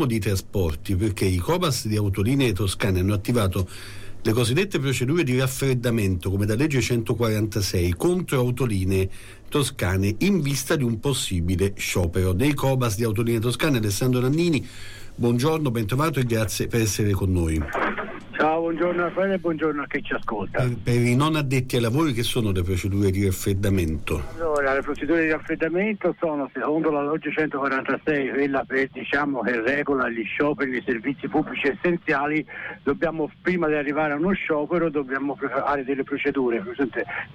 parliamo di trasporti perché i Copas di Autolinee Toscane hanno attivato le cosiddette procedure di raffreddamento come da legge 146 contro autolinee toscane in vista di un possibile sciopero dei Cobas di Autolinee Toscane. Alessandro Nannini, buongiorno, ben trovato e grazie per essere con noi. Buongiorno Raffaele e buongiorno a chi ci ascolta. Per, per, i non addetti ai lavori che sono le procedure di raffreddamento? Allora, le procedure di raffreddamento sono secondo la legge 146, quella per, diciamo, che regola gli scioperi dei servizi pubblici essenziali, dobbiamo prima di arrivare a uno sciopero dobbiamo fare delle procedure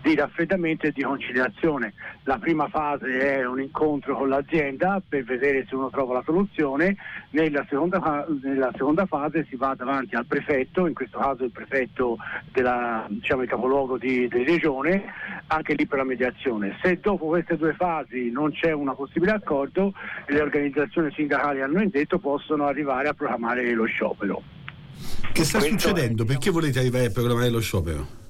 di raffreddamento e di conciliazione. La prima fase è un incontro con l'azienda per vedere se uno trova la soluzione, nella seconda, nella seconda fase si va davanti al prefetto questo caso il prefetto della, diciamo, il capoluogo di, di regione, anche lì per la mediazione. Se dopo queste due fasi non c'è una possibile accordo, le organizzazioni sindacali hanno indetto possono arrivare a programmare lo sciopero. Che sta questo succedendo? È, Perché volete arrivare a programmare lo sciopero?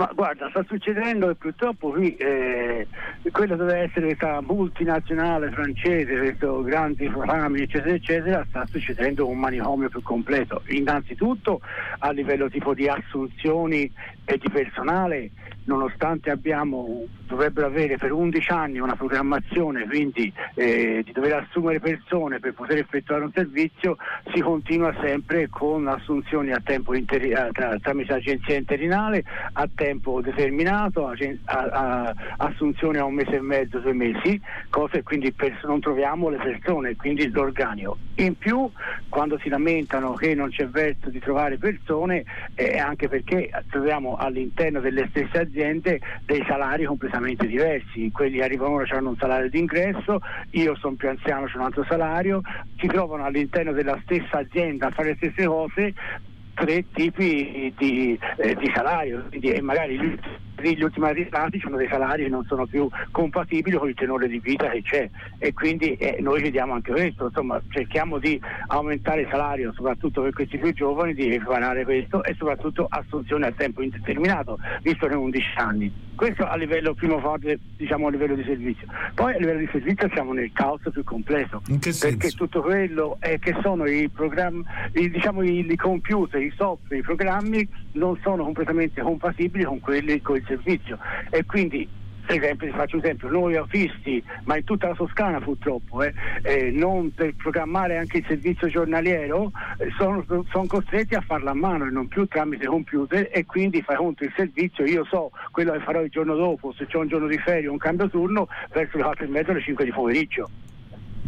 Ma guarda, sta succedendo che purtroppo qui eh, quella deve essere questa multinazionale francese, questi grandi programmi eccetera eccetera, sta succedendo un manicomio più completo. Innanzitutto a livello tipo di assunzioni e di personale nonostante abbiamo, dovrebbero avere per 11 anni una programmazione, quindi eh, di dover assumere persone per poter effettuare un servizio, si continua sempre con assunzioni a tempo interi- a, tra, tramite agenzia interinale, a tempo determinato, a, a, un mese e mezzo, due mesi, cose quindi per, non troviamo le persone, quindi l'organico. In più, quando si lamentano che non c'è verso di trovare persone, è anche perché troviamo all'interno delle stesse aziende dei salari completamente diversi, quelli arrivano ora hanno un salario di ingresso, io sono più anziano, ho un altro salario, si trovano all'interno della stessa azienda a fare le stesse cose tre tipi di, eh, di salario e magari gli ultimi arrivati hanno dei salari che non sono più compatibili con il tenore di vita che c'è e quindi eh, noi chiediamo anche questo, insomma cerchiamo di aumentare il salario soprattutto per questi più giovani, di equiparare questo e soprattutto assunzione a tempo indeterminato, visto che 11 anni. Questo a livello primo forte, diciamo a livello di servizio. Poi a livello di servizio siamo nel caos più completo. Perché tutto quello è che sono i programmi, i, diciamo i, i computer, i software, i programmi non sono completamente compatibili con quelli con il servizio e quindi esempio, faccio un esempio, noi autisti, ma in tutta la Toscana purtroppo, eh, eh, non per programmare anche il servizio giornaliero, eh, sono, sono, costretti a farlo a mano e non più tramite computer e quindi fai conto il servizio, io so quello che farò il giorno dopo, se c'è un giorno di ferie o un cambio turno, verso le 4 e mezza alle 5 di pomeriggio.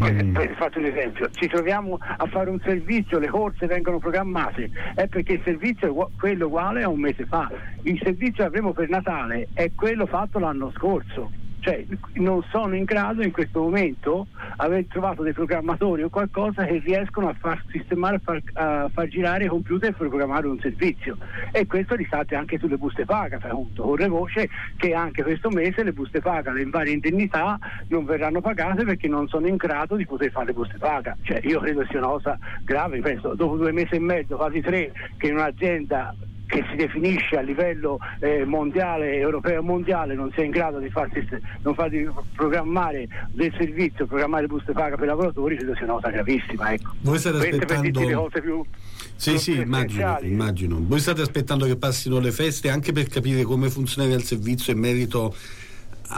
Mm. Per farti un esempio, ci troviamo a fare un servizio, le corse vengono programmate, è perché il servizio è quello uguale a un mese fa. Il servizio che avremo per Natale è quello fatto l'anno scorso cioè non sono in grado in questo momento aver trovato dei programmatori o qualcosa che riescono a far sistemare, far, a far girare i computer per programmare un servizio. E questo risate anche sulle buste paga, fai conto, corre voce che anche questo mese le buste paga, le varie indennità non verranno pagate perché non sono in grado di poter fare le buste paga, cioè io credo sia una cosa grave, penso dopo due mesi e mezzo, quasi tre, che in un'azienda che si definisce a livello eh, mondiale, europeo e mondiale, non sia in grado di, farsi, non far di programmare del servizio, programmare buste paga per i lavoratori, credo sia una cosa gravissima. Ecco. Voi state aspettando... più sì, sì, immagino, immagino. Voi state aspettando che passino le feste anche per capire come funziona il servizio in merito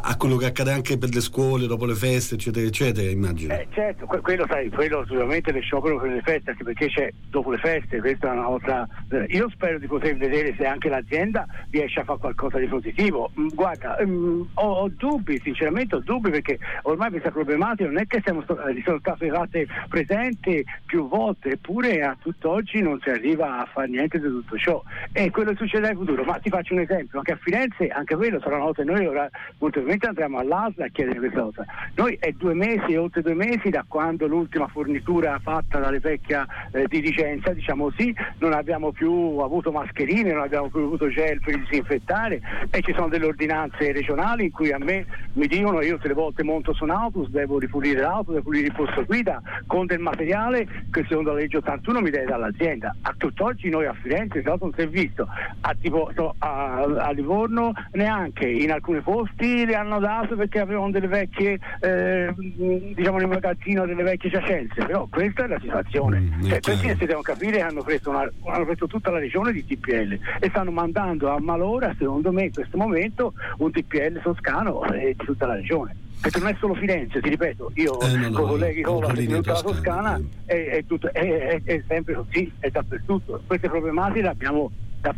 a quello che accade anche per le scuole dopo le feste, eccetera, eccetera, immagino. Eh, certo, quello sai, quello sicuramente le sciopero per le feste, anche perché c'è dopo le feste, questa è una cosa. Eh, io spero di poter vedere se anche l'azienda riesce a fare qualcosa di positivo. Mm, guarda, um, ho, ho, dubbi, sinceramente ho dubbi perché ormai questa problematica non è che siamo, state fatte presenti più volte, eppure a tutt'oggi non si arriva a fare niente di tutto ciò. E quello succederà in futuro. Ma ti faccio un esempio, anche a Firenze, anche quello sarà una volta noi ora molto probabilmente andremo all'ASL a chiedere questa cosa. Noi è due mesi, oltre due mesi da quando l'ultima fornitura fatta dalle vecchia eh, di Vicenza, diciamo sì, non abbiamo più avuto mascherine, non abbiamo più avuto gel per disinfettare e ci sono delle ordinanze regionali in cui a me mi dicono io le volte monto su un autobus, devo ripulire l'auto, devo pulire il posto guida con del materiale che secondo la legge 81 mi deve dall'azienda. A tutt'oggi noi a Firenze si è visto, a, tipo, a, a Livorno neanche, in alcuni posti le hanno dato perché avevano delle vecchie, eh, diciamo nel magazzino delle vecchie giacenze, però questa è la situazione. Mm, cioè, questi si devono capire hanno preso, una, hanno preso tutta la regione di TPL e stanno mandando a malora, secondo me in questo momento, un TPL toscano eh, di tutta la regione perché non è solo Firenze, ti ripeto, io eh, no, no, con colleghi di tutta la Toscana è, è, tutto, è, è, sempre così, è dappertutto. Queste problematiche le abbiamo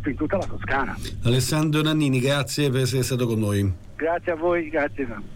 in tutta la Toscana. Alessandro Nannini, grazie per essere stato con noi. Grazie a voi, grazie.